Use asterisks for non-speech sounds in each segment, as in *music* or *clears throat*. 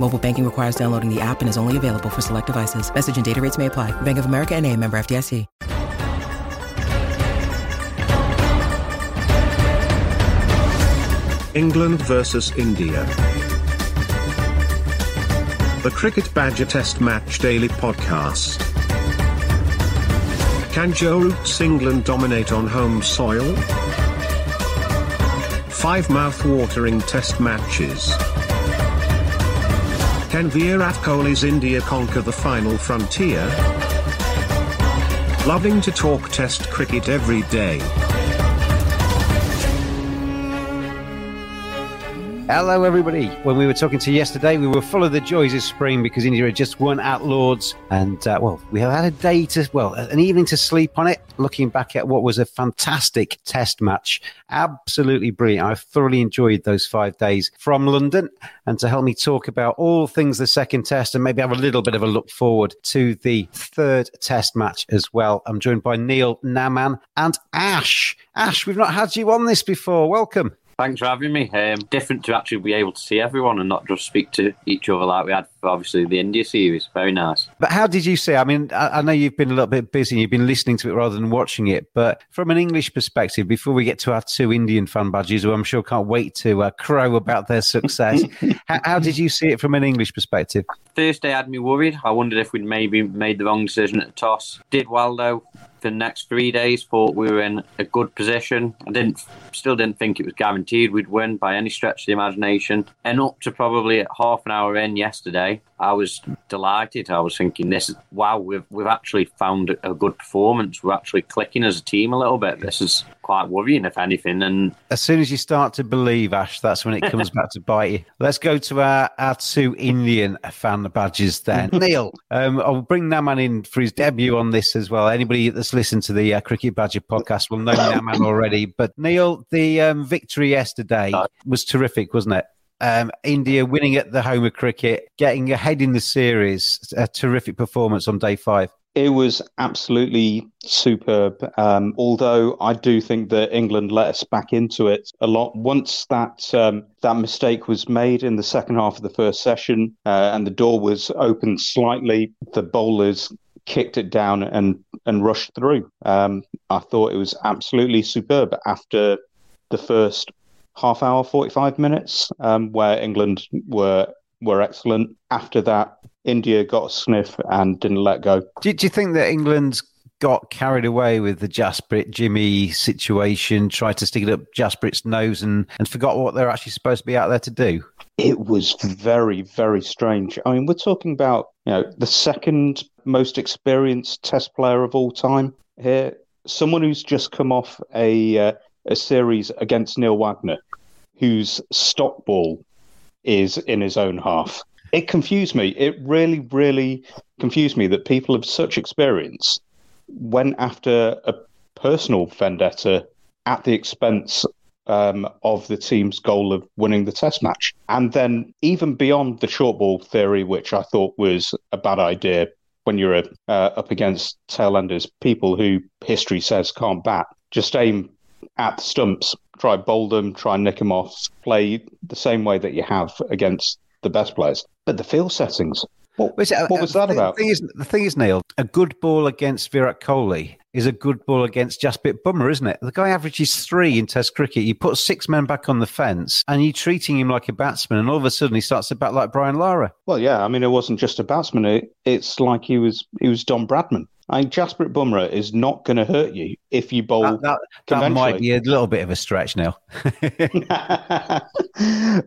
Mobile banking requires downloading the app and is only available for select devices. Message and data rates may apply. Bank of America and a member FDIC. England versus India. The Cricket Badger Test Match Daily Podcast. Can Joe Root's England dominate on home soil? Five mouth-watering test matches. Can Virat Kohli's India conquer the final frontier? Loving to talk test cricket every day. Hello, everybody. When we were talking to yesterday, we were full of the joys of spring because India just won at Lord's. And, uh, well, we have had a day to, well, an evening to sleep on it, looking back at what was a fantastic test match. Absolutely brilliant. I thoroughly enjoyed those five days from London. And to help me talk about all things the second test and maybe have a little bit of a look forward to the third test match as well, I'm joined by Neil Naman and Ash. Ash, we've not had you on this before. Welcome. Thanks for having me. Um, different to actually be able to see everyone and not just speak to each other like we had obviously the India series. Very nice. But how did you see? I mean, I, I know you've been a little bit busy you've been listening to it rather than watching it. But from an English perspective, before we get to our two Indian fan badges, who I'm sure can't wait to uh, crow about their success, *laughs* how, how did you see it from an English perspective? First day had me worried. I wondered if we'd maybe made the wrong decision at the toss. Did well though the next three days thought we were in a good position. I didn't, still didn't think it was guaranteed we'd win by any stretch of the imagination. And up to probably half an hour in yesterday, I was delighted. I was thinking, this is wow, we've we've actually found a good performance. We're actually clicking as a team a little bit. This is quite worrying, if anything. And as soon as you start to believe, Ash, that's when it comes *laughs* back to bite you. Let's go to our, our two Indian fan badges then. *laughs* Neil, um, I'll bring Naman in for his debut on this as well. Anybody that's listened to the uh, Cricket Badger podcast will know Naman already. But Neil, the um, victory yesterday was terrific, wasn't it? Um, India winning at the home of cricket, getting ahead in the series, a terrific performance on day five. It was absolutely superb. Um, although I do think that England let us back into it a lot. Once that um, that mistake was made in the second half of the first session, uh, and the door was opened slightly, the bowlers kicked it down and and rushed through. Um, I thought it was absolutely superb after the first half hour, 45 minutes, um, where England were were excellent. After that, India got a sniff and didn't let go. Do, do you think that England's got carried away with the Jasprit Jimmy situation, tried to stick it up Jasprit's nose and, and forgot what they're actually supposed to be out there to do? It was very, very strange. I mean, we're talking about you know the second most experienced Test player of all time here, someone who's just come off a uh, a series against Neil Wagner, whose stock ball is in his own half. It confused me. It really, really confused me that people of such experience went after a personal vendetta at the expense um, of the team's goal of winning the test match. And then, even beyond the short ball theory, which I thought was a bad idea when you're uh, up against tailenders, people who history says can't bat. Just aim at the stumps, try bowl them, try nick them off, play the same way that you have against the best players. But the field settings, what, uh, what was that the, about? The thing, is, the thing is, Neil, a good ball against Virat Kohli is a good ball against Jasprit Bumrah, isn't it? The guy averages three in Test cricket. You put six men back on the fence, and you're treating him like a batsman, and all of a sudden he starts to bat like Brian Lara. Well, yeah, I mean, it wasn't just a batsman. It, it's like he was he was Don Bradman. I mean, Jasprit Bumrah is not going to hurt you if you bowl. That, that, that might be a little bit of a stretch now. *laughs*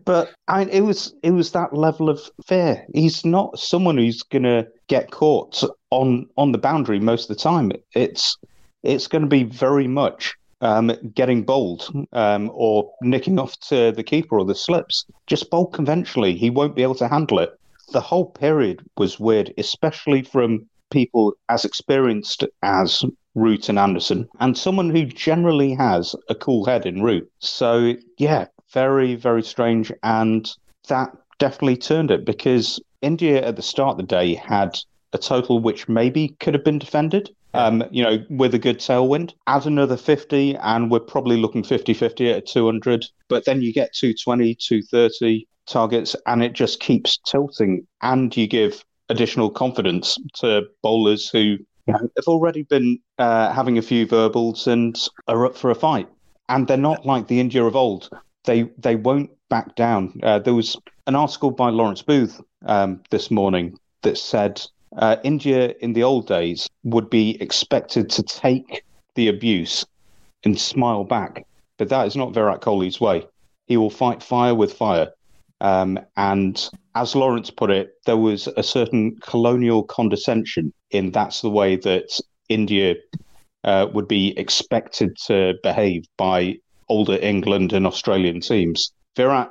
but I mean, it was it was that level of fear. He's not someone who's going to get caught on on the boundary most of the time. It's it's going to be very much um, getting bowled um, or nicking off to the keeper or the slips. Just bowl conventionally. He won't be able to handle it. The whole period was weird, especially from people as experienced as Root and Anderson, and someone who generally has a cool head in Root. So, yeah, very, very strange. And that definitely turned it because India at the start of the day had a total which maybe could have been defended. Um, you know, with a good tailwind, add another 50, and we're probably looking 50 50 at 200. But then you get 220, 230 targets, and it just keeps tilting. And you give additional confidence to bowlers who know, have already been uh, having a few verbals and are up for a fight. And they're not like the India of old. They they won't back down. Uh, there was an article by Lawrence Booth um, this morning that said uh, India in the old days would be expected to take the abuse and smile back, but that is not Virat Kohli's way. He will fight fire with fire. Um, and as Lawrence put it, there was a certain colonial condescension in that's the way that India uh, would be expected to behave by older England and Australian teams. Virat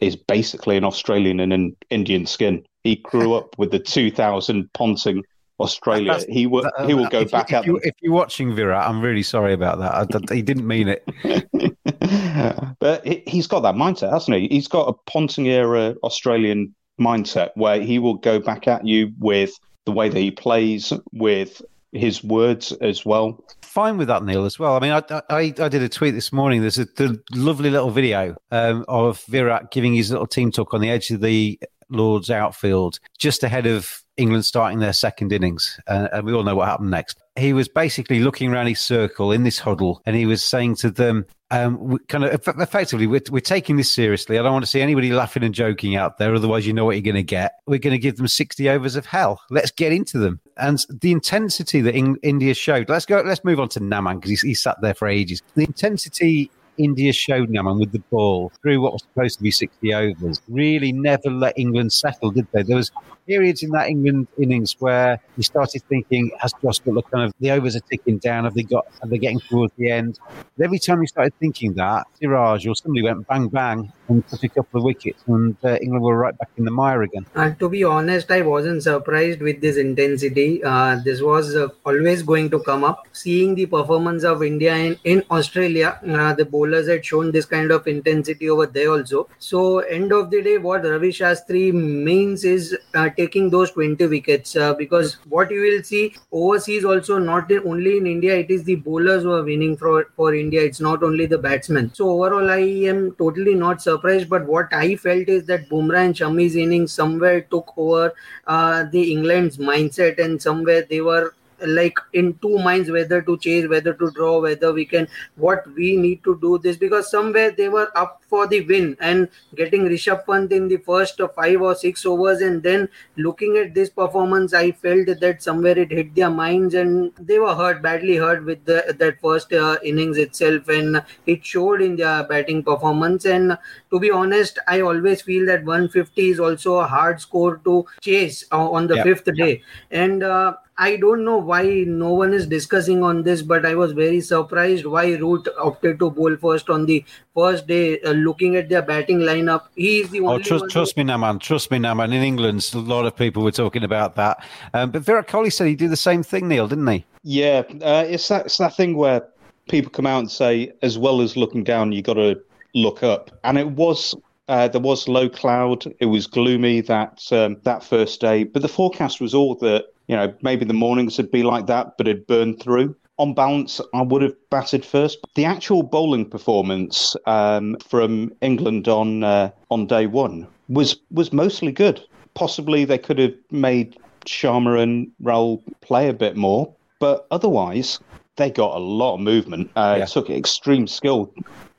is basically an Australian in an Indian skin. He grew up with the 2000 Ponting Australia. That's, he will uh, he will go back you, at if, you, if you're watching Virat, I'm really sorry about that. I, he didn't mean it. *laughs* but he's got that mindset, hasn't he? He's got a Ponting era Australian mindset where he will go back at you with the way that he plays, with his words as well. Fine with that, Neil, as well. I mean, I I, I did a tweet this morning. There's a the lovely little video um, of Virat giving his little team talk on the edge of the Lord's outfield, just ahead of England starting their second innings. Uh, and we all know what happened next. He was basically looking around his circle in this huddle and he was saying to them, um, kind of effectively, we're, we're taking this seriously. I don't want to see anybody laughing and joking out there. Otherwise, you know what you're going to get. We're going to give them 60 overs of hell. Let's get into them. And the intensity that in, India showed. Let's go. Let's move on to Naman because he, he sat there for ages. The intensity India showed Naman with the ball through what was supposed to be 60 overs. Really never let England settle, did they? There was periods in that England innings where you started thinking, has Josh got look kind of the overs are ticking down? Have they got? Are they getting towards the end? But every time you started thinking that, Siraj or somebody went bang bang and took a couple of wickets, and uh, England were right back in the mire again. And to be honest, I wasn't surprised with this intensity. Uh, this was uh, always going to come up. Seeing the performance of India in, in Australia, uh, the bowlers had shown this kind of intensity over there also. So, end of the day, what Ravi Shastri means is uh, taking those 20 wickets uh, because what you will see overseas also, not in, only in India, it is the bowlers who are winning for, for India. It's not only the batsmen. So, overall, I am totally not surprised but what I felt is that Bumrah and Shami's innings somewhere took over uh, the England's mindset, and somewhere they were like in two minds whether to chase whether to draw whether we can what we need to do this because somewhere they were up for the win and getting Rishabh Pant in the first five or six overs and then looking at this performance I felt that somewhere it hit their minds and they were hurt badly hurt with the, that first uh, innings itself and it showed in their batting performance and to be honest I always feel that 150 is also a hard score to chase uh, on the yep. fifth day and uh, I don't know why no one is discussing on this, but I was very surprised why Root opted to bowl first on the first day. Uh, looking at their batting lineup, he is the oh, only. Oh, trust, trust me, Naman. Trust me, Naman. In England, a lot of people were talking about that. Um, but Virat Kohli said he did the same thing, Neil, didn't he? Yeah, uh, it's that it's that thing where people come out and say, as well as looking down, you got to look up, and it was uh, there was low cloud. It was gloomy that um, that first day, but the forecast was all that you know, maybe the mornings would be like that, but it'd burn through. On balance, I would have batted first. The actual bowling performance um, from England on uh, on day one was was mostly good. Possibly they could have made Sharma and Rahul play a bit more, but otherwise they got a lot of movement. Uh, yeah. It took extreme skill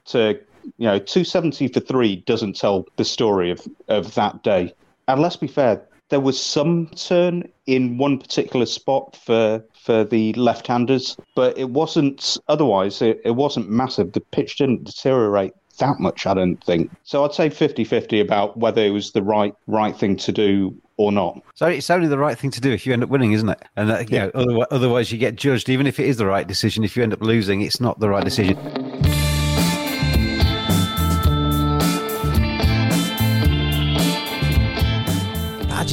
to you know 270 for three doesn't tell the story of of that day. And let's be fair, there was some turn in one particular spot for for the left-handers, but it wasn't. Otherwise, it, it wasn't massive. The pitch didn't deteriorate that much, I don't think. So I'd say 50-50 about whether it was the right right thing to do or not. So it's only the right thing to do if you end up winning, isn't it? And uh, yeah. Know, otherwise, otherwise, you get judged. Even if it is the right decision, if you end up losing, it's not the right decision.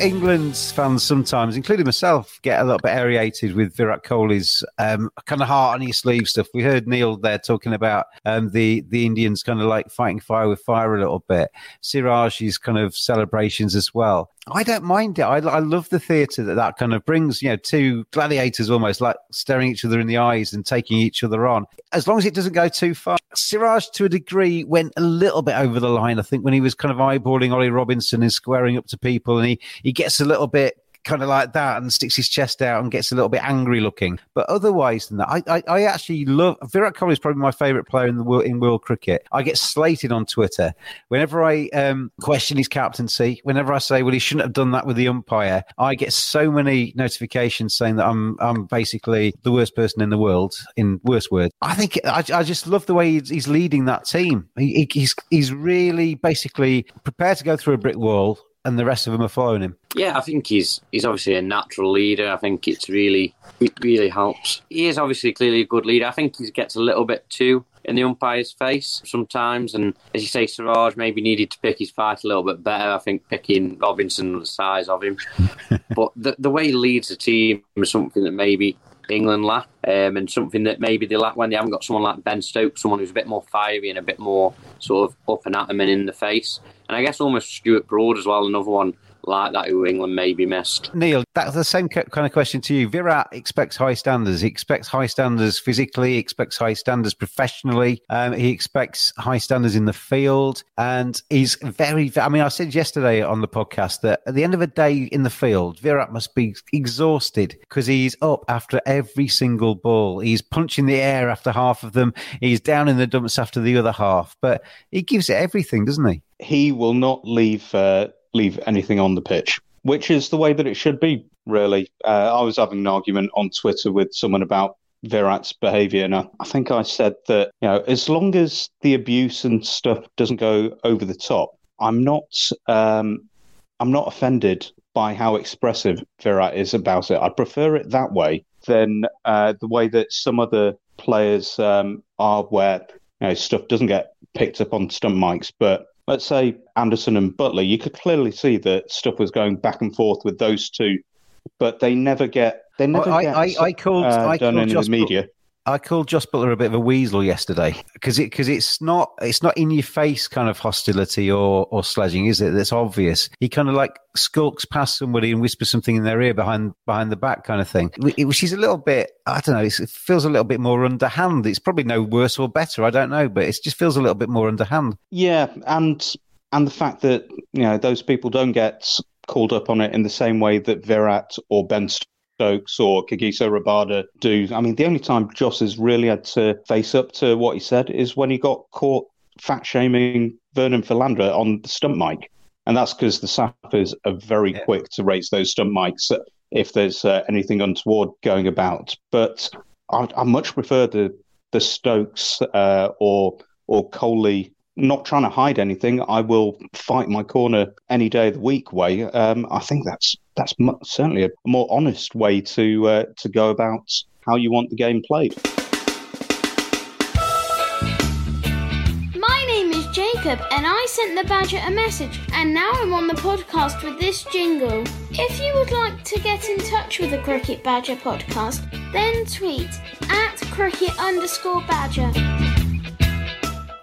England's fans sometimes, including myself, get a little bit aerated with Virat Kohli's um, kind of heart on his sleeve stuff. We heard Neil there talking about um, the the Indians kind of like fighting fire with fire a little bit. Siraj's kind of celebrations as well. I don't mind it. I, I love the theatre that that kind of brings, you know, two gladiators almost like staring each other in the eyes and taking each other on. As long as it doesn't go too far. Siraj, to a degree, went a little bit over the line, I think, when he was kind of eyeballing Ollie Robinson and squaring up to people. And he, he gets a little bit kind of like that and sticks his chest out and gets a little bit angry looking. But otherwise than that, I, I, I actually love Virat Kohli is probably my favourite player in the world in world cricket. I get slated on Twitter whenever I um, question his captaincy. Whenever I say, "Well, he shouldn't have done that with the umpire," I get so many notifications saying that I'm I'm basically the worst person in the world. In worst words, I think I, I just love the way he's, he's leading that team. He, he's he's really basically prepared to go through a brick wall and the rest of them are following him. Yeah, I think he's he's obviously a natural leader. I think it's really it really helps. He is obviously clearly a good leader. I think he gets a little bit too in the umpire's face sometimes. And as you say, Siraj maybe needed to pick his fight a little bit better. I think picking Robinson the size of him, *laughs* but the the way he leads the team is something that maybe England lack, um, and something that maybe they lack when they haven't got someone like Ben Stokes, someone who's a bit more fiery and a bit more sort of up and at them and in the face. And I guess almost Stuart Broad as well, another one like that who England maybe missed. Neil, that's the same kind of question to you. Virat expects high standards. He expects high standards physically, he expects high standards professionally, um, he expects high standards in the field. And he's very, I mean, I said yesterday on the podcast that at the end of a day in the field, Virat must be exhausted because he's up after every single ball. He's punching the air after half of them, he's down in the dumps after the other half. But he gives it everything, doesn't he? He will not leave. Uh leave anything on the pitch, which is the way that it should be, really. Uh, I was having an argument on Twitter with someone about Virat's behaviour, and I, think I said that you know as long as the abuse and stuff doesn't go over the top, I'm not um, I'm not offended by how expressive Virat is about it. I prefer it that way than uh, the way that some other players um, are, where you know, stuff doesn't get picked up on stump mics, but let's say Anderson and Buttler, you could clearly see that stuff was going back and forth with those two, but they never get they never I, get I, I, called, uh, I done called in the media. I called Jos Buttler a bit of a weasel yesterday because it because it's not it's not in your face kind of hostility or or sledging, is it? That's obvious. He kind of like skulks past somebody and whispers something in their ear behind behind the back, kind of thing. Which is a little bit I don't know. it feels a little bit more underhand. It's probably no worse or better. I don't know, but it just feels a little bit more underhand. Yeah, and and the fact that you know those people don't get called up on it in the same way that Virat or Ben Stokes or Kagiso Rabada do. I mean, the only time Jos has really had to face up to what he said is when he got caught fat shaming Vernon Philander on the stump mic. and that's because the Saffers are very yeah. quick to raise those stump mics if there's uh, anything untoward going about. But I, I much prefer the the Stokes uh, or or Kohli not trying to hide anything. I will fight my corner any day of the week. Way, um, I think that's that's certainly a more honest way to uh, to go about how you want the game played. My name is Jacob, and I sent the Badger a message, and now I'm on the podcast with this jingle. If you would like to get in touch with the Cricket Badger podcast, then tweet at cricket underscore badger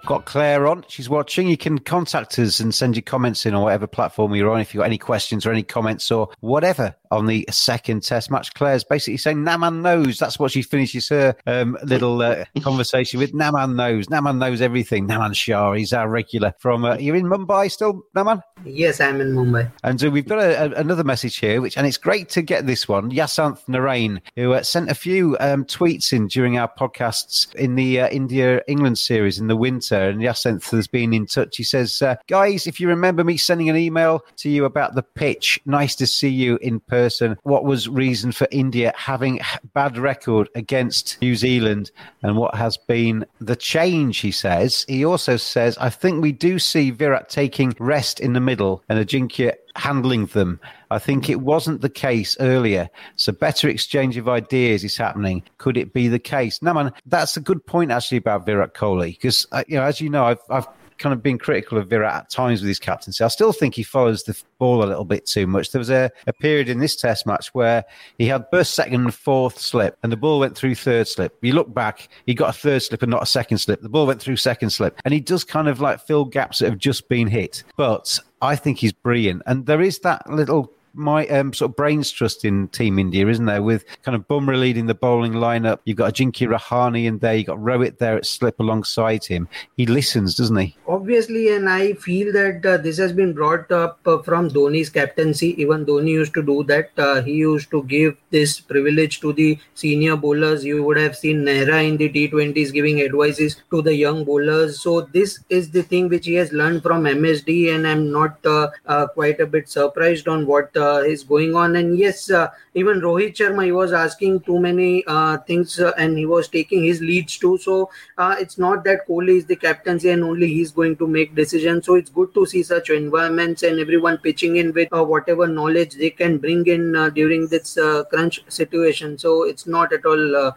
got Claire on. She's watching. You can contact us and send your comments in on whatever platform you're on if you've got any questions or any comments or whatever on the second test match. Claire's basically saying Naman knows. That's what she finishes her um, little uh, *laughs* conversation with. Naman knows. Naman knows everything. Naman Shah, he's our regular from. Uh, you're in Mumbai still, Naman? Yes, I'm in Mumbai. And so we've got a, a, another message here, which and it's great to get this one. Yasanth Narain, who uh, sent a few um, tweets in during our podcasts in the uh, India England series in the winter, and Yasanth has been in touch. He says, uh, "Guys, if you remember me sending an email to you about the pitch, nice to see you in person." person what was reason for India having bad record against New Zealand and what has been the change, he says. He also says, I think we do see Virat taking rest in the middle and Ajinkya handling them. I think it wasn't the case earlier. So better exchange of ideas is happening. Could it be the case? No, man, that's a good point actually about Virat Kohli because, uh, you know, as you know, I've, I've kind of been critical of Virat at times with his captaincy. I still think he follows the ball a little bit too much. There was a, a period in this test match where he had burst second and fourth slip, and the ball went through third slip. You look back, he got a third slip and not a second slip. The ball went through second slip, and he does kind of like fill gaps that have just been hit. But I think he's brilliant. And there is that little my um, sort of brains trust in Team India, isn't there? With kind of Bumrah leading the bowling lineup, you've got Ajinkya Rahane in there, you've got Rohit there at slip alongside him. He listens, doesn't he? Obviously, and I feel that uh, this has been brought up uh, from Dhoni's captaincy. Even Dhoni used to do that. Uh, he used to give this privilege to the senior bowlers. You would have seen Nehra in the T20s giving advices to the young bowlers. So this is the thing which he has learned from MSD, and I'm not uh, uh, quite a bit surprised on what uh, Uh, is going on. And yes, uh, even Rohit Sharma, he was asking too many uh, things uh, and he was taking his leads too. So uh, it's not that Kohli is the captaincy and only he's going to make decisions. So it's good to see such environments and everyone pitching in with whatever knowledge they can bring in during this crunch situation. So it's not at all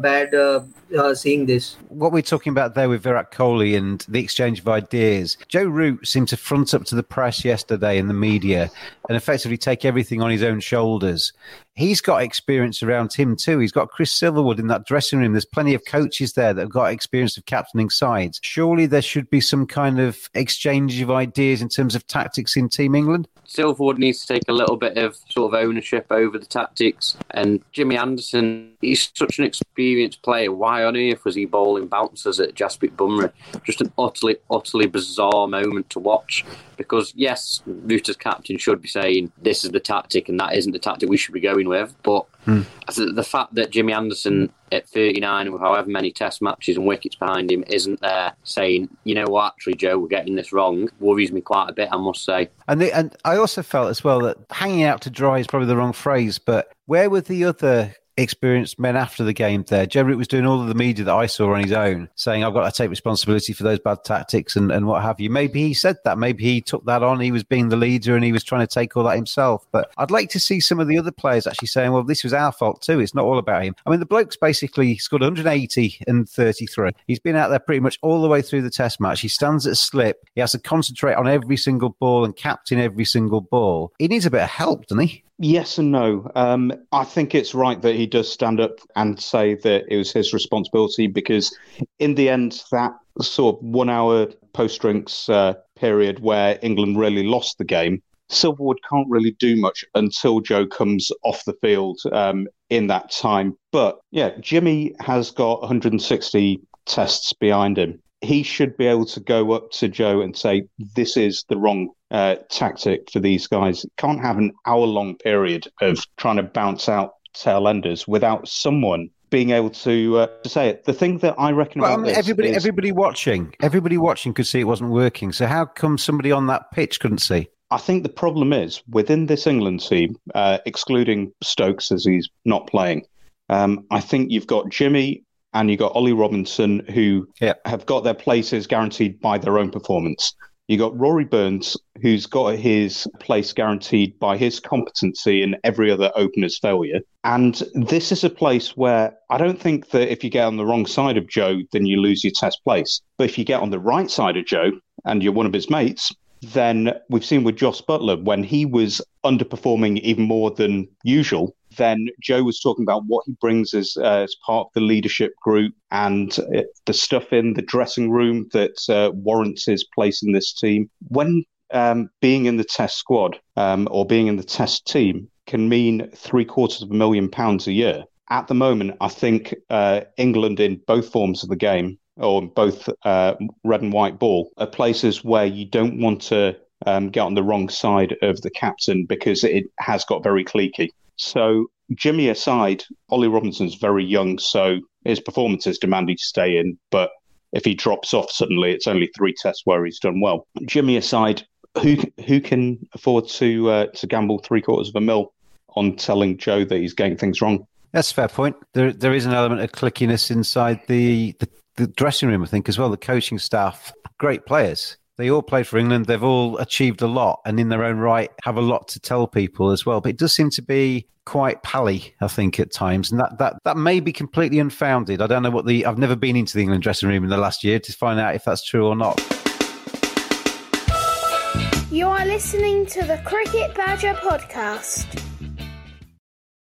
bad uh, seeing this. What we're talking about there with Virat Kohli and the exchange of ideas, Joe Root seemed to front up to the press yesterday in the media and effectively take everything on his own shoulders he's got experience around him too. He's got Chris Silverwood in that dressing room. There's plenty of coaches there that have got experience of captaining sides. Surely there should be some kind of exchange of ideas in terms of tactics in Team England. Silverwood needs to take a little bit of sort of ownership over the tactics. And Jimmy Anderson, he's such an experienced player. Why on earth was he bowling bouncers at Jasprit Bumrah? Just an utterly, utterly bizarre moment to watch. Because yes, Root's captain should be saying this is the tactic and that isn't the tactic we should be going with. But mm. the fact that Jimmy Anderson at 39 with however many test matches and wickets behind him isn't there saying, you know what, actually, Joe, we're getting this wrong, worries me quite a bit, I must say. And, the, and I also felt as well that hanging out to dry is probably the wrong phrase, but where were the other experienced men after the game there. Root was doing all of the media that I saw on his own, saying, I've got to take responsibility for those bad tactics and, and what have you. Maybe he said that. Maybe he took that on. He was being the leader and he was trying to take all that himself. But I'd like to see some of the other players actually saying, well, this was our fault too. It's not all about him. I mean, the bloke's basically scored 180 and 33. He's been out there pretty much all the way through the test match. He stands at slip. He has to concentrate on every single ball and captain every single ball. He needs a bit of help, doesn't he? Yes and no. Um, I think it's right that he does stand up and say that it was his responsibility because, in the end, that sort of one hour post drinks uh, period where England really lost the game, Silverwood can't really do much until Joe comes off the field um, in that time. But yeah, Jimmy has got 160 tests behind him. He should be able to go up to Joe and say, This is the wrong uh, tactic for these guys. Can't have an hour long period of trying to bounce out tail enders without someone being able to uh, to say it. The thing that I reckon well, about I mean, everybody, is... everybody watching, everybody watching could see it wasn't working. So how come somebody on that pitch couldn't see? I think the problem is within this England team, uh, excluding Stokes as he's not playing. Um, I think you've got Jimmy and you've got Ollie Robinson who Yeah. have got their places guaranteed by their own performance. You got Rory Burns, who's got his place guaranteed by his competency and every other opener's failure. And this is a place where I don't think that if you get on the wrong side of Joe, then you lose your test place. But if you get on the right side of Joe and you're one of his mates, then we've seen with Jos Buttler when he was underperforming even more than usual. Then Joe was talking about what he brings as, uh, as part of the leadership group and uh, the stuff in the dressing room that uh, warrants his place in this team. When um, being in the test squad um, or being in the test team can mean three quarters of a million pounds a year. At the moment, I think uh, England in both forms of the game or both uh, red and white ball are places where you don't want to um, get on the wrong side of the captain because it has got very cliquey. So, Jimmy aside, Ollie Robinson's very young, so his performances demand he to stay in. But if he drops off suddenly, it's only three tests where he's done well. Jimmy aside, who who can afford to uh, to gamble three quarters of a mil on telling Joe that he's getting things wrong? That's a fair point. There, there is an element of clickiness inside the, the, the dressing room, I think, as well. The coaching staff, great players. They all played for England. They've all achieved a lot, and in their own right, have a lot to tell people as well. But it does seem to be quite pally, I think, at times, and that that that may be completely unfounded. I don't know what the. I've never been into the England dressing room in the last year to find out if that's true or not. You are listening to the Cricket Badger podcast.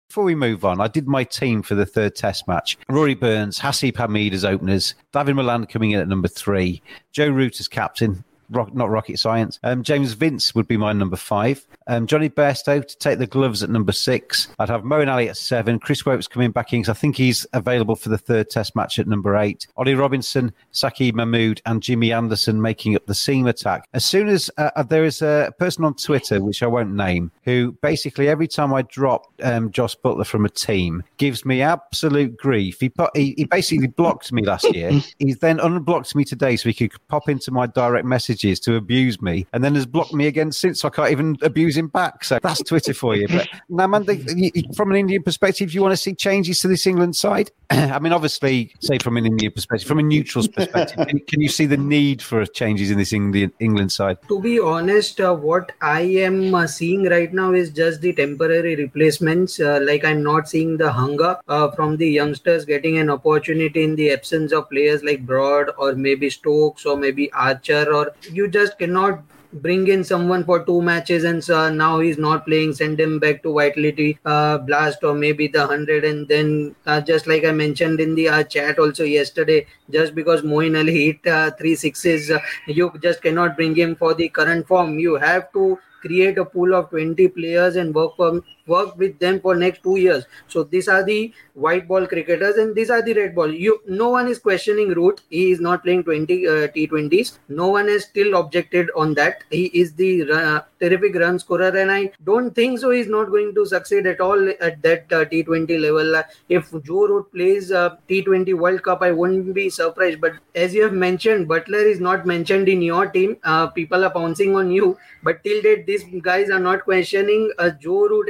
Before we move on, I did my team for the third test match. Rory Burns, Haseeb Hameed as openers, Dawid Malan coming in at number three, Joe Root as captain, rock, not rocket science. Um, James Vince would be my number five. Um, Jonny Bairstow to take the gloves at number six. I'd have Moeen Ali at seven. Chris Woakes coming back in because I think he's available for the third test match at number eight. Ollie Robinson, Saqib Mahmood, and Jimmy Anderson making up the seam attack. As soon as uh, there is a person on Twitter, which I won't name, who basically every time I drop um, Jos Buttler from a team gives me absolute grief. He, put, he, he basically blocked me last year. *laughs* He's then unblocked me today so he could pop into my direct messages to abuse me, and then has blocked me again since. So I can't even abuse him back. So that's Twitter for you. But Naman, from an Indian perspective, you want to see changes to this England side? *clears throat* I mean, obviously, say from an Indian perspective, from a neutral's perspective, can, can you see the need for changes in this Indian, England side? To be honest, uh, what I am uh, seeing right now is just the temporary replacements. Uh, like I'm not seeing the hunger uh, from the youngsters getting an opportunity in the absence of players like Broad or maybe Stokes or maybe Archer. Or you just cannot bring in someone for two matches and so now he's not playing send him back to vitality uh, blast or maybe the 100 and then uh, just like i mentioned in the uh, chat also yesterday just because Moeen Ali hit uh, three sixes uh, you just cannot bring him for the current form. You have to create a pool of 20 players and work for work with them for next two years. So these are the white ball cricketers and these are the red ball. You no one is questioning root. He is not playing 20 uh, t20s no one has still objected on that. He is the uh, terrific run scorer and i don't think so he's not going to succeed at all at that uh, t20 level. Uh, if joe root plays uh, t20 world cup i wouldn't be surprised. But as you have mentioned buttler is not mentioned in your team. Uh, people are pouncing on you. But till date these guys are not questioning uh, joe root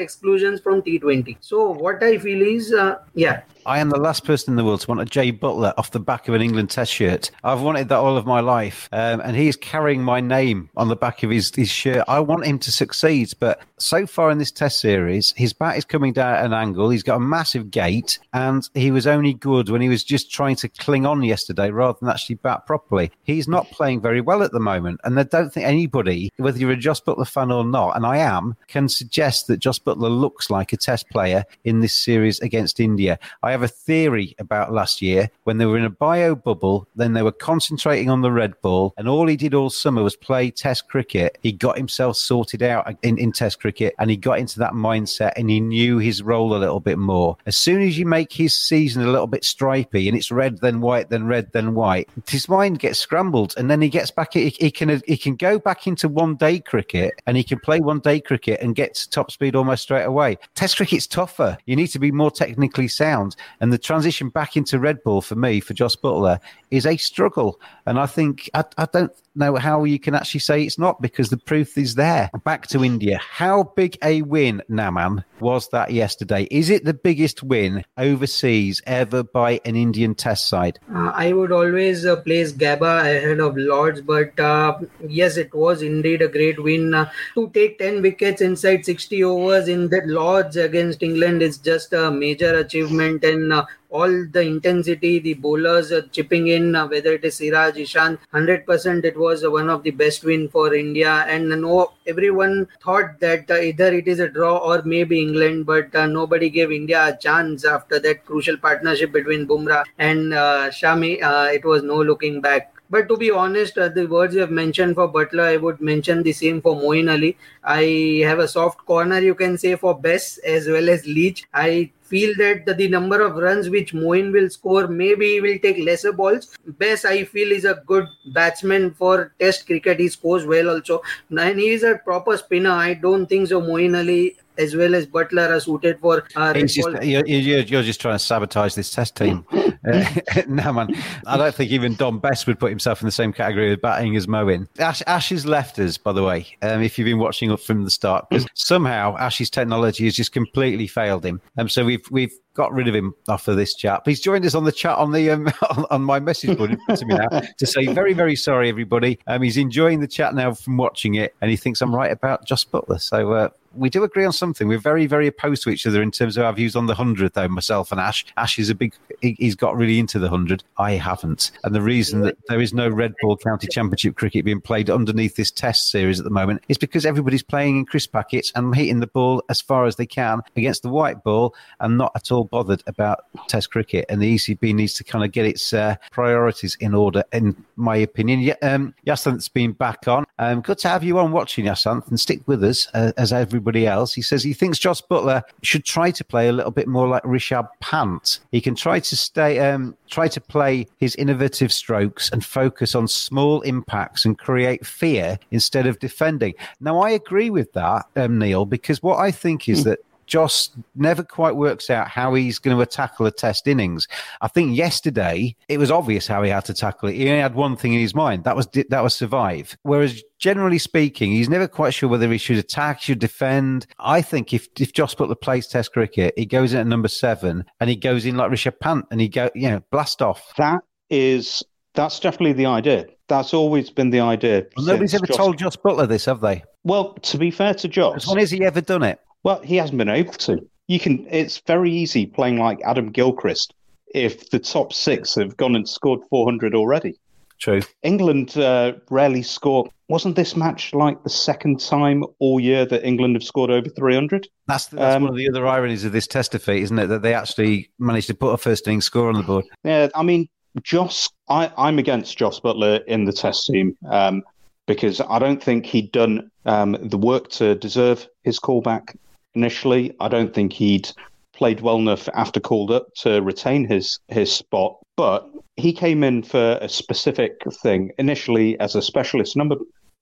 from t20 so what i feel is uh, yeah I am the last person in the world to want a Jay Buttler off the back of an England Test shirt. I've wanted that all of my life, um, and he's carrying my name on the back of his, his shirt. I want him to succeed, but so far in this Test series, his bat is coming down at an angle. He's got a massive gate, and he was only good when he was just trying to cling on yesterday rather than actually bat properly. He's not playing very well at the moment, and I don't think anybody, whether you're a Jos Buttler fan or not, and I am, can suggest that Jos Buttler looks like a Test player in this series against India. I have a theory about last year when they were in a bio bubble, then they were concentrating on the red ball, and all he did all summer was play Test cricket. He got himself sorted out in, in Test cricket and he got into that mindset and he knew his role a little bit more. As soon as you make his season a little bit stripy and it's red, then white, then red, then white, his mind gets scrambled and then he gets back, he, he can, he can go back into one day cricket and he can play one day cricket and get to top speed almost straight away. Test cricket's tougher. You need to be more technically sound. And the transition back into red ball for me, for Jos Buttler, is a struggle. And I think I, I don't know how you can actually say it's not because the proof is there. Back to India. How big a win, Naman, was that yesterday? Is it the biggest win overseas ever by an Indian test side? Uh, I would always uh, place Gabba ahead of Lord's, but uh, yes, it was indeed a great win. Uh, to take 10 wickets inside 60 overs in the Lord's against England is just a major achievement, and uh, all the intensity, the bowlers uh, chipping in, uh, whether it is Siraj, Ishant, 100% it was uh, one of the best win for India. And no, everyone thought that uh, either it is a draw or maybe England, but uh, nobody gave India a chance after that crucial partnership between Bumrah and uh, Shami. Uh, it was no looking back. But to be honest, uh, the words you have mentioned for Buttler, I would mention the same for Moeen Ali. I have a soft corner, you can say, for Bess as well as Leach. I feel that the, the number of runs which Moeen will score, maybe he will take lesser balls. Bess, I feel, is a good batsman for Test cricket. He scores well also, and he is a proper spinner. I don't think so. Moeen Ali as well as Buttler are suited for. Uh, just, you're, you're, you're just trying to sabotage this test team. *laughs* uh, *laughs* no, man. I don't think even Dom Bess would put himself in the same category with batting as Moeen. Ash, Ash has left us, by the way, um, if you've been watching up from the start, because somehow Ash's technology has just completely failed him. Um, so we've we've got rid of him after this chat. He's joined us on the chat on the um, *laughs* on, on my message board to me now to say very very sorry everybody. Um, he's enjoying the chat now from watching it, and he thinks I'm right about Jos Buttler. So. Uh, we do agree on something. We're very, very opposed to each other in terms of our views on the hundred, though. Myself and Ash. Ash is a big. He, he's got really into the hundred. I haven't, and the reason that there is no Red Ball County Championship cricket being played underneath this Test series at the moment is because everybody's playing in crisp packets and hitting the ball as far as they can against the white ball, and not at all bothered about Test cricket. And the ECB needs to kind of get its uh, priorities in order, in my opinion. Yeah, um, Yasanth's been back on. Um, good to have you on watching, Yasanth, and stick with us uh, as everybody else. He says he thinks Jos Buttler should try to play a little bit more like Rishabh Pant. He can try to stay, um, try to play his innovative strokes and focus on small impacts and create fear instead of defending. Now, I agree with that, um, Neil, because what I think is that Jos never quite works out how he's going to tackle a test innings. I think yesterday it was obvious how he had to tackle it. He only had one thing in his mind that was that was survive. Whereas generally speaking, he's never quite sure whether he should attack, should defend. I think if if Jos Buttler plays Test cricket, he goes in at number seven and he goes in like Rishabh Pant and he go you know blast off. That is that's definitely the idea. That's always been the idea. Well, nobody's ever Jos- told Jos Buttler this, have they? Well, to be fair to Jos, When has he ever done it? Well, he hasn't been able to. You can. It's very easy playing like Adam Gilchrist if the top six have gone and scored 400 already. True. England uh, rarely score. Wasn't this match like the second time all year that England have scored over 300? That's, that's Um, one of the other ironies of this test defeat, isn't it? That they actually managed to put a first inning score on the board. Yeah, I mean, Jos, I, I'm against Jos Buttler in the test team um, because I don't think he'd done um, the work to deserve his callback initially. I don't think he'd played well enough after called up to retain his his spot. But he came in for a specific thing initially as a specialist number.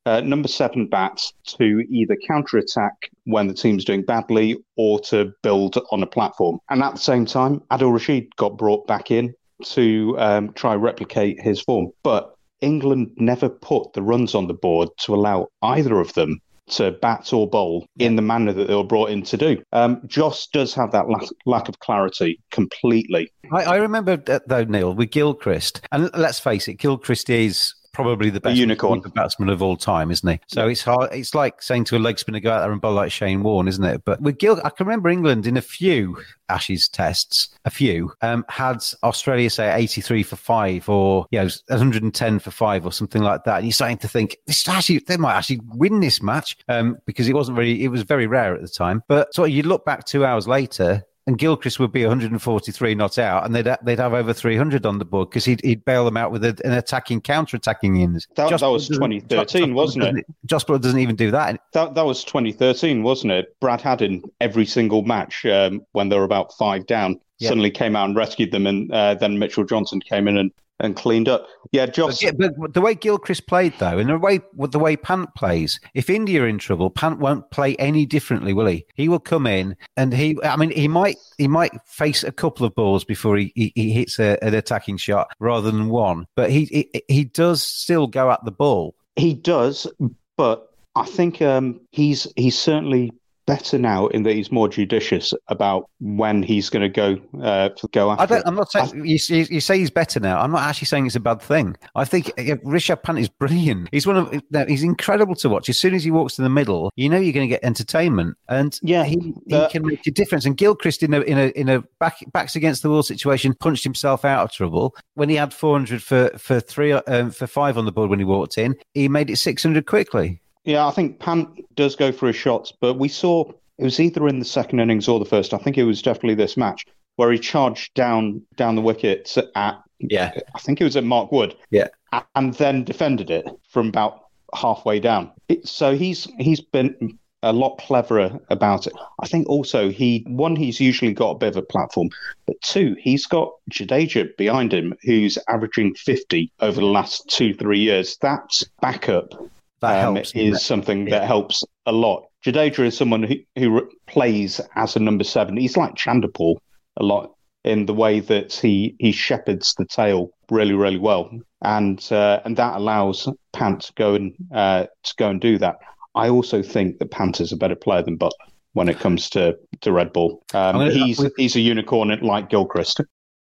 Uh, number seven bats to either counter attack when the team's doing badly or to build on a platform. And at the same time, Adil Rashid got brought back in to um, try replicate his form. But England never put the runs on the board to allow either of them to bat or bowl in the manner that they were brought in to do. Um, Jos does have that lack, lack of clarity completely. I, I remember that, though, Neil, with Gilchrist, and let's face it, Gilchrist is probably the best unicorn. batsman of all time, isn't he? So it's hard. It's like saying to a leg spinner, "Go out there and bowl like Shane Warne," isn't it? But with Gil, I can remember England in a few Ashes tests, a few um, had Australia say eighty-three for five, or you know, one hundred and ten for five, or something like that. And you're starting to think this actually they might actually win this match um, because it wasn't really, it was very rare at the time. But so you look back two hours later and Gilchrist would be 143 not out, and they'd they'd have over 300 on the board because he'd, he'd bail them out with an attacking counter-attacking innings. That, that was Buttler doesn't- 2013, wasn't it? Buttler doesn't even do that. That that was 2013, wasn't it? Brad Haddin, every single match um, when they were about five down, Yeah. suddenly came out and rescued them, and uh, then Mitchell Johnson came in and, and cleaned up. Yeah, Jos. Yeah, but the way Gilchrist played, though, and the way the way Pant plays, if India are in trouble, Pant won't play any differently, will he? He will come in and he, I mean, he might he might face a couple of balls before he, he, he hits a, an attacking shot rather than one, but he, he he does still go at the ball. He does, but I think um, he's he's certainly better now in that he's more judicious about when he's going to go uh, go after. I don't, I'm not saying you, you, say he's better now. I'm not actually saying it's a bad thing. I think uh, Rishabh Pant is brilliant. He's one of he's incredible to watch. As soon as he walks to the middle, you know you're going to get entertainment, and yeah, he, he can make a difference. And Gilchrist in a in a in a back backs against the wall situation punched himself out of trouble when he had 400 for for three um, for five on the board when he walked in. He made it 600 quickly. Yeah, I think Pant does go for his shots, but we saw it was either in the second innings or the first. I think it was definitely this match where he charged down down the wicket at yeah, I think it was at Mark Wood. Yeah, and then defended it from about halfway down. It, so he's he's been a lot cleverer about it. I think also he one he's usually got a bit of a platform, but two he's got Jadeja behind him who's averaging fifty over the last two three years. That's backup that um, helps, is something yeah. that helps a lot. Jadeja is someone who, who plays as a number seven. He's like Chanderpaul a lot in the way that he he shepherds the tail really really well, and uh, and that allows Pant to go and uh, to go and do that. I also think that Pant is a better player than Buttler when it comes to, to red ball. Um, gonna, he's he's a unicorn like Gilchrist.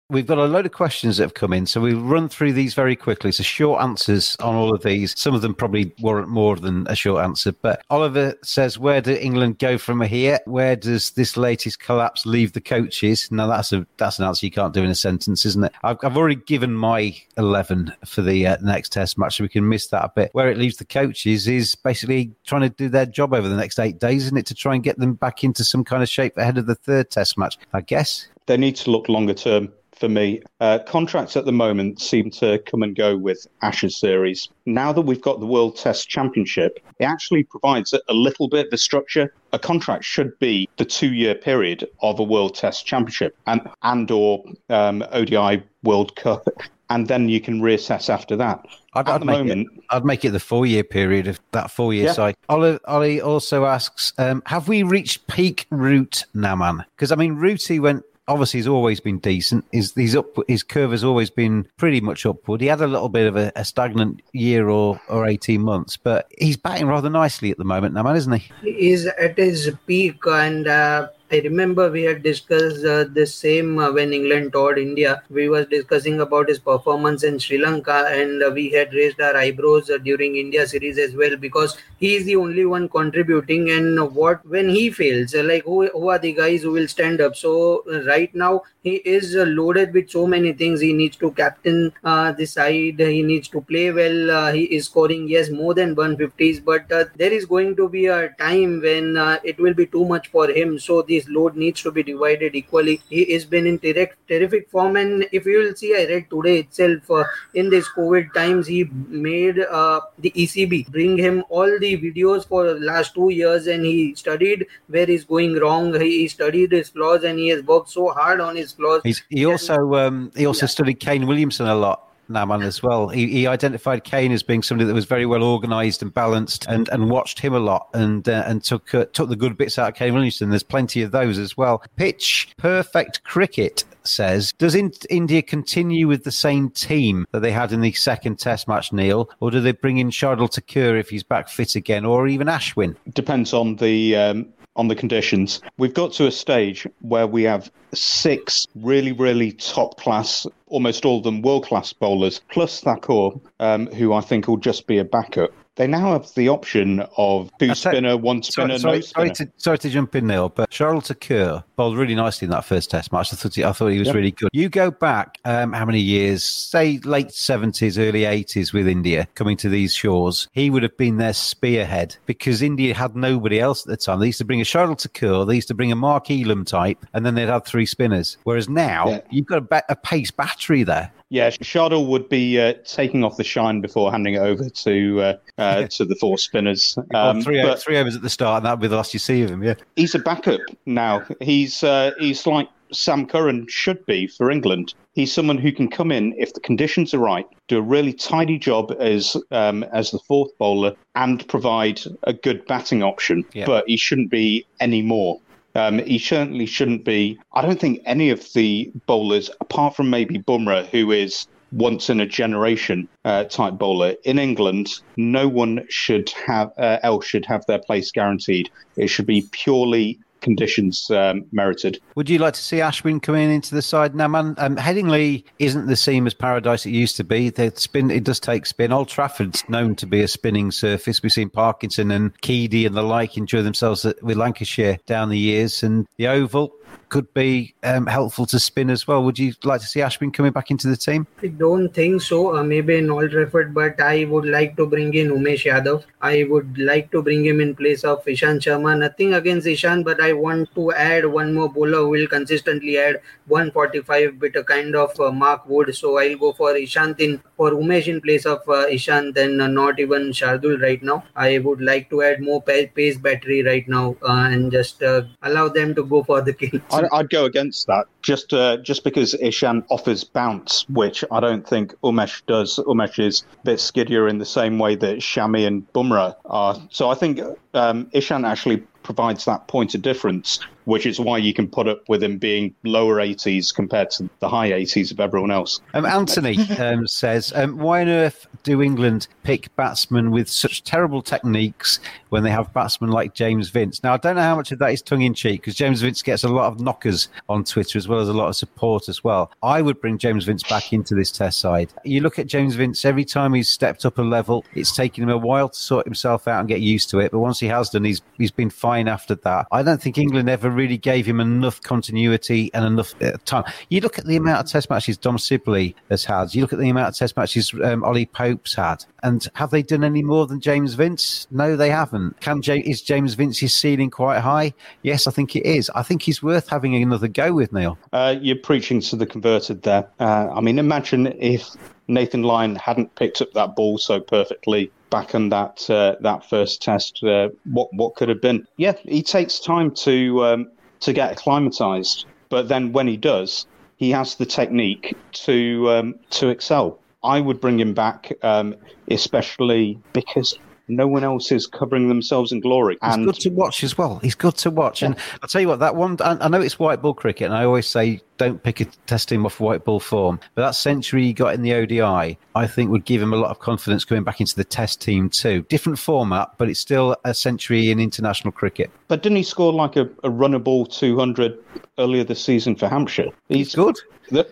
We've got a load of questions that have come in, so we'll run through these very quickly. So, short answers on all of these. Some of them probably warrant more than a short answer. But Oliver says, Where do England go from here? Where does this latest collapse leave the coaches? Now, that's a that's an answer you can't do in a sentence, isn't it? I've, I've already given my 11 for the uh, next test match, so we can miss that a bit. Where it leaves the coaches is basically trying to do their job over the next eight days, isn't it? To try and get them back into some kind of shape ahead of the third test match, I guess. They need to look longer term for me. Uh, contracts at the moment seem to come and go with Ashes series. Now that we've got the World Test Championship, it actually provides a little bit of a structure. A contract should be the two-year period of a World Test Championship and and or um, ODI World Cup, and then you can reassess after that. I'd, I'd make moment, it, I'd make it the four-year period of that four-year yeah. side. Ollie, Ollie also asks, um, have we reached peak Root now, man? Because I mean, Rooty went obviously he's always been decent. His his up his curve has always been pretty much upward. He had a little bit of a, a stagnant year or or eighteen months, but he's batting rather nicely at the moment now, man, isn't he? He is at his peak, and uh, I remember we had discussed uh, the same uh, when England toured India. We was discussing about his performance in Sri Lanka, and uh, we had raised our eyebrows uh, during India series as well because he is the only one contributing. And what when he fails, uh, like who, who are the guys who will stand up? So uh, right now he is loaded with so many things. He needs to captain the side. He needs to play well. he is scoring yes more than 150s, but there is going to be a time when it will be too much for him. So the his load needs to be divided equally. He has been in ter- terrific form, and if you will see, I read today itself uh, in this COVID times, he made uh, the ECB bring him all the videos for the last two years, and he studied where he's going wrong. He, he studied his flaws, and he has worked so hard on his flaws. He's, he also um, he also yeah. studied Kane Williamson a lot. Naman as well. He, he, identified Kane as being somebody that was very well organised and balanced, and, and watched him a lot, and uh, and took uh, took the good bits out of Kane Williamson. There's plenty of those as well. Pitch perfect cricket says, does in- India continue with the same team that they had in the second Test match, Neil, or do they bring in Shardul Thakur if he's back fit again, or even Ashwin? Depends on the um, on the conditions. We've got to a stage where we have six really, really top class, almost all of them world class bowlers, plus Thakur, um, who I think will just be a backup. They now have the option of two spinner, one spinner, sorry, no spinner. Sorry to, sorry to jump in, Neil, but Shardul Thakur bowled really nicely in that first Test match. I thought he, I thought he was yep. really good. You go back um, how many years? Say late seventies, early eighties with India coming to these shores. He would have been their spearhead because India had nobody else at the time. They used to bring a Shardul Thakur, they used to bring a Madan Lal type, and then they'd have three spinners. Whereas now yeah. you've got a, ba- a pace battery there. Yeah, Shardul would be uh, taking off the shine before handing it over to uh, uh, to the four spinners. *laughs* Um, three, but three overs at the start, and that'd be the last you see of him. Yeah, he's a backup now. He's uh, he's like Sam Curran should be for England. He's someone who can come in if the conditions are right, do a really tidy job as um, as the fourth bowler, and provide a good batting option. Yeah. But he shouldn't be any more. Um, he certainly shouldn't be. I don't think any of the bowlers, apart from maybe Bumrah, who is once in a generation uh, type bowler. In England, no one should have uh, else should have their place guaranteed. It should be purely conditions um, merited. Would you like to see Ashwin coming into the side now, man? Um, Headingley isn't the seam as paradise it used to be. The spin it does take spin. Old Trafford's known to be a spinning surface. We've seen Parkinson and Keedy and the like enjoy themselves with Lancashire down the years, and the Oval could be um, helpful to spin as well. Would you like to see Ashwin coming back into the team? I don't think so. Uh, maybe in Old Trafford, but I would like to bring in Umesh Yadav. I would like to bring him in place of Ishant Sharma. Nothing against Ishant, but I want to add one more bowler will consistently add 145 bit a kind of uh, Mark Wood. So I'll go for Ishant in for Umesh in place of uh, Ishant uh, not even Shardul right now. I would like to add more pace battery right now uh, and just uh, allow them to go for the kill. *laughs* I'd, I'd go against that just uh, just because Ishant offers bounce, which I don't think Umesh does. Umesh is a bit skiddier in the same way that Shami and Bumrah are. So I think um, actually provides that point of difference, which is why you can put up with him being lower 80s compared to the high 80s of everyone else. Um, Anthony *laughs* um, says, um, why on earth do England pick batsmen with such terrible techniques when they have batsmen like James Vince? Now, I don't know how much of that is tongue in cheek because James Vince gets a lot of knockers on Twitter as well as a lot of support as well. I would bring James Vince back into this test side. You look at James Vince, every time he's stepped up a level, it's taken him a while to sort himself out and get used to it. But once he has done, he's, he's been fine after that. I don't think England ever really gave him enough continuity and enough uh, time. You look at the amount of test matches Dom Sibley has had, you look at the amount of test matches um, Ollie Pope's had, and have they done any more than James Vince? No, they haven't. Can is James Vince's ceiling quite high? Yes, I think it is. I think he's worth having another go with, Neil. Uh, you're preaching to the converted there. Uh, I mean, imagine if Nathan Lyon hadn't picked up that ball so perfectly back on that uh, that first test. Uh, what what could have been? Yeah, he takes time to um, to get acclimatized, but then when he does, he has the technique to um, to excel. I would bring him back, um, especially because no one else is covering themselves in glory. He's and good to watch as well. He's good to watch. Yeah. And I'll tell you what, that one, I, I know it's white ball cricket, and I always say don't pick a test team off white ball form. But that century he got in the ODI, I think would give him a lot of confidence going back into the test team too. Different format, but it's still a century in international cricket. But didn't he score like a, a runner ball 200 earlier this season for Hampshire? He's, He's good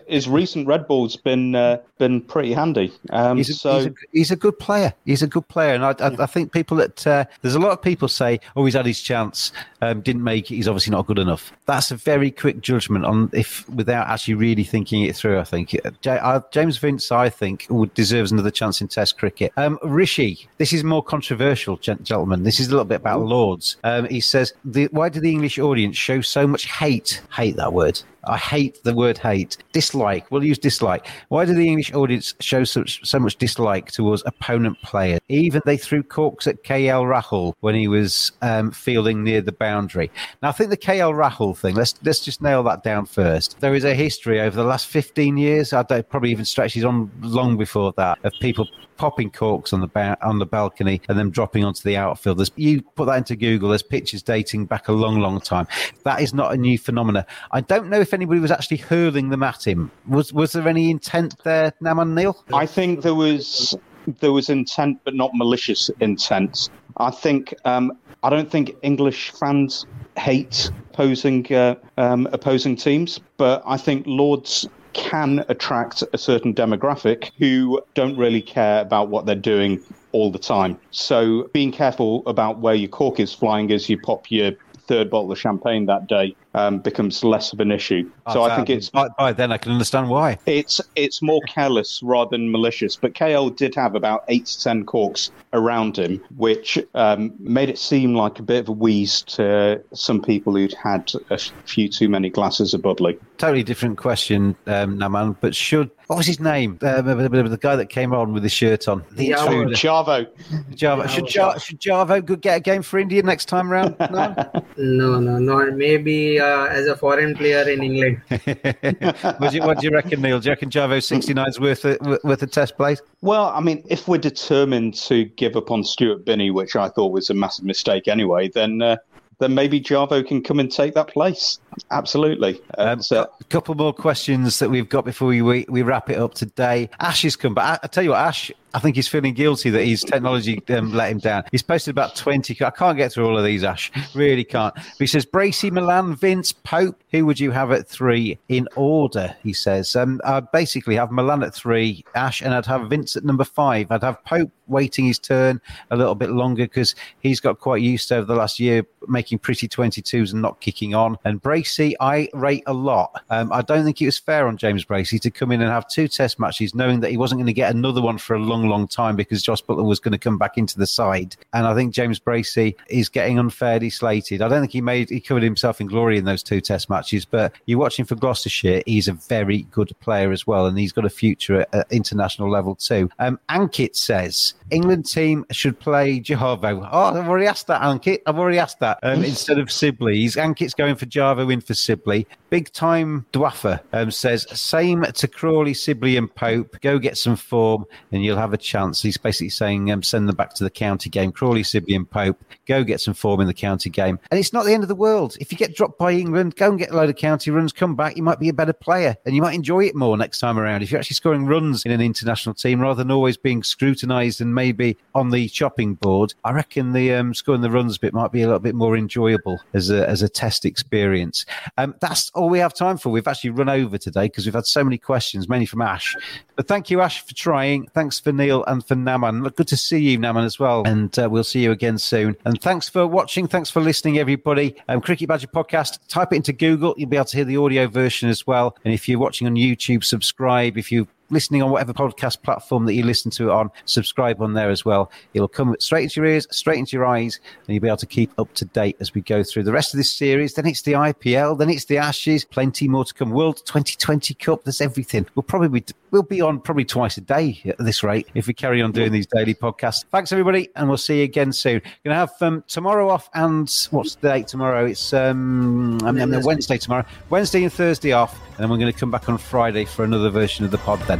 his recent red ball's been uh, been pretty handy. Um, he's, a, so he's a, he's, a, good player. He's a good player, and I, I, I think people that uh, there's a lot of people say, "Oh, he's had his chance, um, didn't make it. He's obviously not good enough." That's a very quick judgment on if without actually really thinking it through. I think uh, James Vince, I think, would deserves another chance in Test cricket. Um, Rishi, this is more controversial, gentlemen. This is a little bit about Lords. Um, he says, "Why do the English audience show so much hate? Hate that word I hate the word hate. Dislike. We'll use dislike. Why do the English audience show such so much dislike towards opponent players? Even they threw corks at KL Rahul when he was um, fielding near the boundary. Now I think the KL Rahul thing. Let's let's just nail that down first. There is a history over the last 15 years. I don't probably even stretches on long before that of people popping corks on the ba- on the balcony and then dropping onto the outfield. There's, you put that into Google. There's pictures dating back a long, long time. That is not a new phenomenon. I don't know if anybody was actually hurling them at him. Was was there any intent there, Naman Neil? I think there was there was intent, but not malicious intent. I think um, I don't think English fans hate opposing uh, um, opposing teams, but I think Lords can attract a certain demographic who don't really care about what they're doing all the time. So being careful about where your cork is flying as you pop your third bottle of champagne that day um, becomes less of an issue. so I think it's by, by, then I can understand why. It's it's more careless rather than malicious. But KL did have about eight to ten corks around him, which um, made it seem like a bit of a wheeze to some people who'd had a few too many glasses of bubbly. Totally different question, um, Naman. But should what was his name? Uh, the guy that came on with his shirt on. The Jarvo. Jarvo. Jarvo. Should, Jar- should Jarvo get a game for India next time round? No, *laughs* no, no, no. Maybe uh, as a foreign player in England. *laughs* what, do you, what, do you, reckon, Neil? Do you reckon Jarvo 69 is worth a, worth a test place? Well, I mean, if we're determined to give up on Stuart Binny, which I thought was a massive mistake anyway, then uh, then maybe Jarvo can come and take that place. Absolutely. Um, a couple more questions that we've got before we, we, wrap it up today. Ash has come back. I, I tell you what, Ash, I think he's feeling guilty that his technology um, let him down. He's posted about 20. I can't get through all of these, Ash. Really can't. But he says, Bracey, Malan, Vince, Pope. Who would you have at three in order? He says. Um, I'd basically have Malan at three, Ash, and I'd have Vince at number five. I'd have Pope waiting his turn a little bit longer because he's got quite used to over the last year making pretty 22s and not kicking on. And Bracey, I rate a lot. Um, I don't think it was fair on James Bracey to come in and have two test matches knowing that he wasn't going to get another one for a long, long time because Jos Buttler was going to come back into the side. And I think James Bracey is getting unfairly slated. I don't think he made he covered himself in glory in those two test matches, but you're watching for Gloucestershire. He's a very good player as well, and he's got a future at, at international level too. Um, Ankit says England team should play Jarvo. Oh, I've already asked that, Ankit. I've already asked that um, instead of Sibley. He's, Ankit's going for Jarvo in for Sibley. Big time Dwaffer um, says same to Crawley, Sibley, and Pope. Go get some form, and you'll have a chance. He's basically saying um, send them back to the county game. Crawley, Sibley, and Pope. Go get some form in the county game, and it's not the end of the world. If you get dropped by England, go and get a load of county runs. Come back, you might be a better player, and you might enjoy it more next time around. If you're actually scoring runs in an international team rather than always being scrutinised and maybe on the chopping board, I reckon the um, scoring the runs bit might be a little bit more enjoyable as a as a test experience. Um, that's all we have time for. We've actually run over today because we've had so many questions, mainly from Ash. But thank you, Ash, for trying. Thanks for Neil and for Naman. Good to see you, Naman, as well. And uh, we'll see you again soon. And thanks for watching. Thanks for listening, everybody. Um, Cricket Badger podcast. Type it into Google. You'll be able to hear the audio version as well. And if you're watching on YouTube, subscribe. If you listening on whatever podcast platform that you listen to it on, subscribe on there as well. It'll come straight into your ears, straight into your eyes, and you'll be able to keep up to date as we go through the rest of this series. Then it's the IPL, then it's the Ashes, plenty more to come. World 2020 Cup, there's everything. We'll probably be, we'll be on probably twice a day at this rate if we carry on doing these daily podcasts. Thanks everybody, and we'll see you again soon. Going to have um, tomorrow off, and what's the date tomorrow? It's um, I mean, Wednesday tomorrow, Wednesday and Thursday off, and then we're going to come back on Friday for another version of the pod. Then.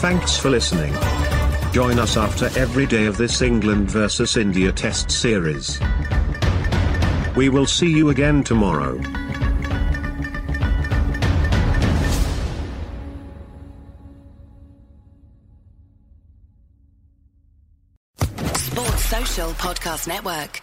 Thanks for listening. Join us after every day of this England versus India Test series. We will see you again tomorrow. Sports Social Podcast Network.